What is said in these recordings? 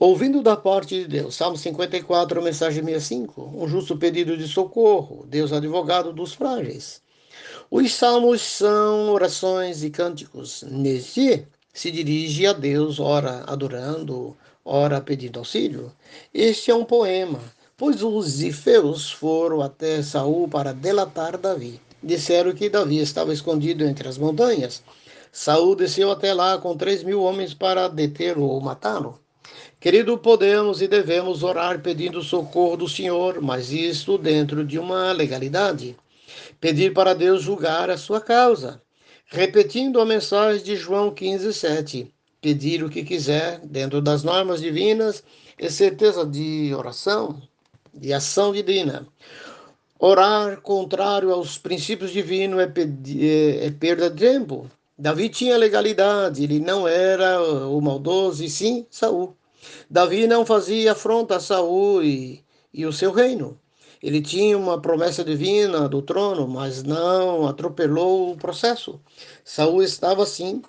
Ouvindo da parte de Deus, Salmo 54, mensagem 65, um justo pedido de socorro, Deus advogado dos frágeis. Os salmos são orações e cânticos. Neste se dirige a Deus, ora adorando, ora pedindo auxílio. Este é um poema, pois os ifeus foram até Saul para delatar Davi. Disseram que Davi estava escondido entre as montanhas. Saul desceu até lá com três mil homens para detê-lo ou matá-lo. Querido, podemos e devemos orar pedindo socorro do Senhor, mas isto dentro de uma legalidade. Pedir para Deus julgar a sua causa. Repetindo a mensagem de João 15, 7. Pedir o que quiser, dentro das normas divinas e certeza de oração, de ação divina. Orar contrário aos princípios divinos é, é, é perda de tempo. Davi tinha legalidade, ele não era o maldoso, e sim Saul. Davi não fazia afronta a Saul e, e o seu reino. Ele tinha uma promessa divina do trono, mas não atropelou o processo. Saul estava assim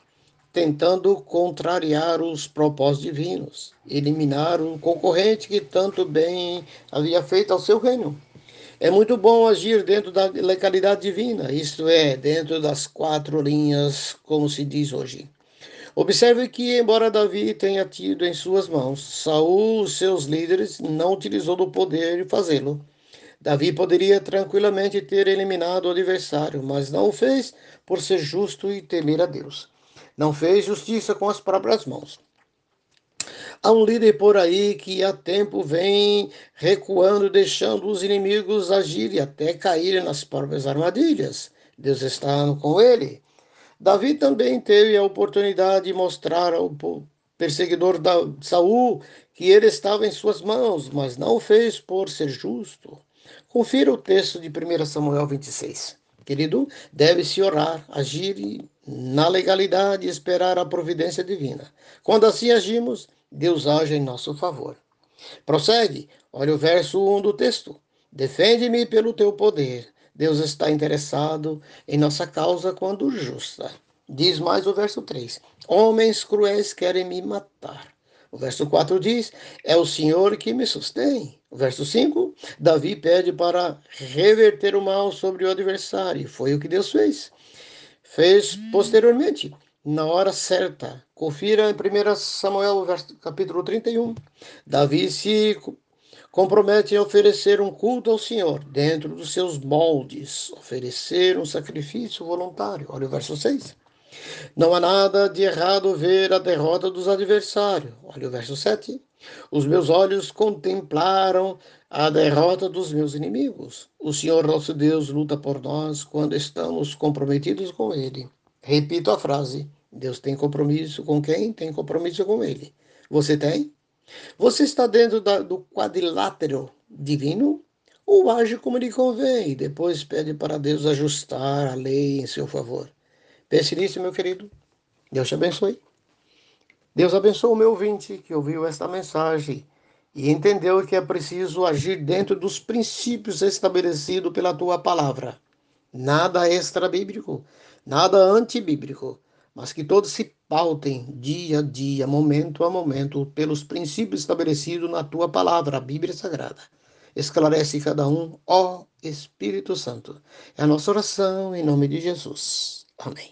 tentando contrariar os propósitos divinos, eliminar o concorrente que tanto bem havia feito ao seu reino. É muito bom agir dentro da legalidade divina, isto é, dentro das quatro linhas, como se diz hoje. Observe que, embora Davi tenha tido em suas mãos Saul, seus líderes, não utilizou do poder de fazê-lo. Davi poderia tranquilamente ter eliminado o adversário, mas não o fez por ser justo e temer a Deus. Não fez justiça com as próprias mãos. Há um líder por aí que há tempo vem recuando, deixando os inimigos agirem até caírem nas próprias armadilhas. Deus está com ele. Davi também teve a oportunidade de mostrar ao perseguidor da Saul que ele estava em suas mãos, mas não o fez por ser justo. Confira o texto de 1 Samuel 26. Querido, deve-se orar, agir na legalidade e esperar a providência divina. Quando assim agimos, Deus age em nosso favor. Prossegue, olha o verso 1 do texto. Defende-me pelo teu poder, Deus está interessado em nossa causa quando justa. Diz mais o verso 3: Homens cruéis querem me matar. O verso 4 diz: É o Senhor que me sustém. O verso 5: Davi pede para reverter o mal sobre o adversário. Foi o que Deus fez. Fez posteriormente, na hora certa. Confira em 1 Samuel, capítulo 31. Davi se compromete a oferecer um culto ao Senhor dentro dos seus moldes, oferecer um sacrifício voluntário. Olha o verso 6. Não há nada de errado ver a derrota dos adversários. Olha o verso 7. Os meus olhos contemplaram a derrota dos meus inimigos. O Senhor nosso Deus luta por nós quando estamos comprometidos com Ele. Repito a frase: Deus tem compromisso com quem tem compromisso com Ele. Você tem? Você está dentro da, do quadrilátero divino ou age como lhe convém e depois pede para Deus ajustar a lei em seu favor? Pense nisso, meu querido. Deus te abençoe. Deus abençoe o meu ouvinte que ouviu esta mensagem e entendeu que é preciso agir dentro dos princípios estabelecidos pela tua palavra. Nada extra-bíblico, nada antibíblico mas que todos se pautem dia a dia, momento a momento, pelos princípios estabelecidos na tua palavra, a Bíblia Sagrada. Esclarece cada um, ó Espírito Santo. É a nossa oração em nome de Jesus. Amém.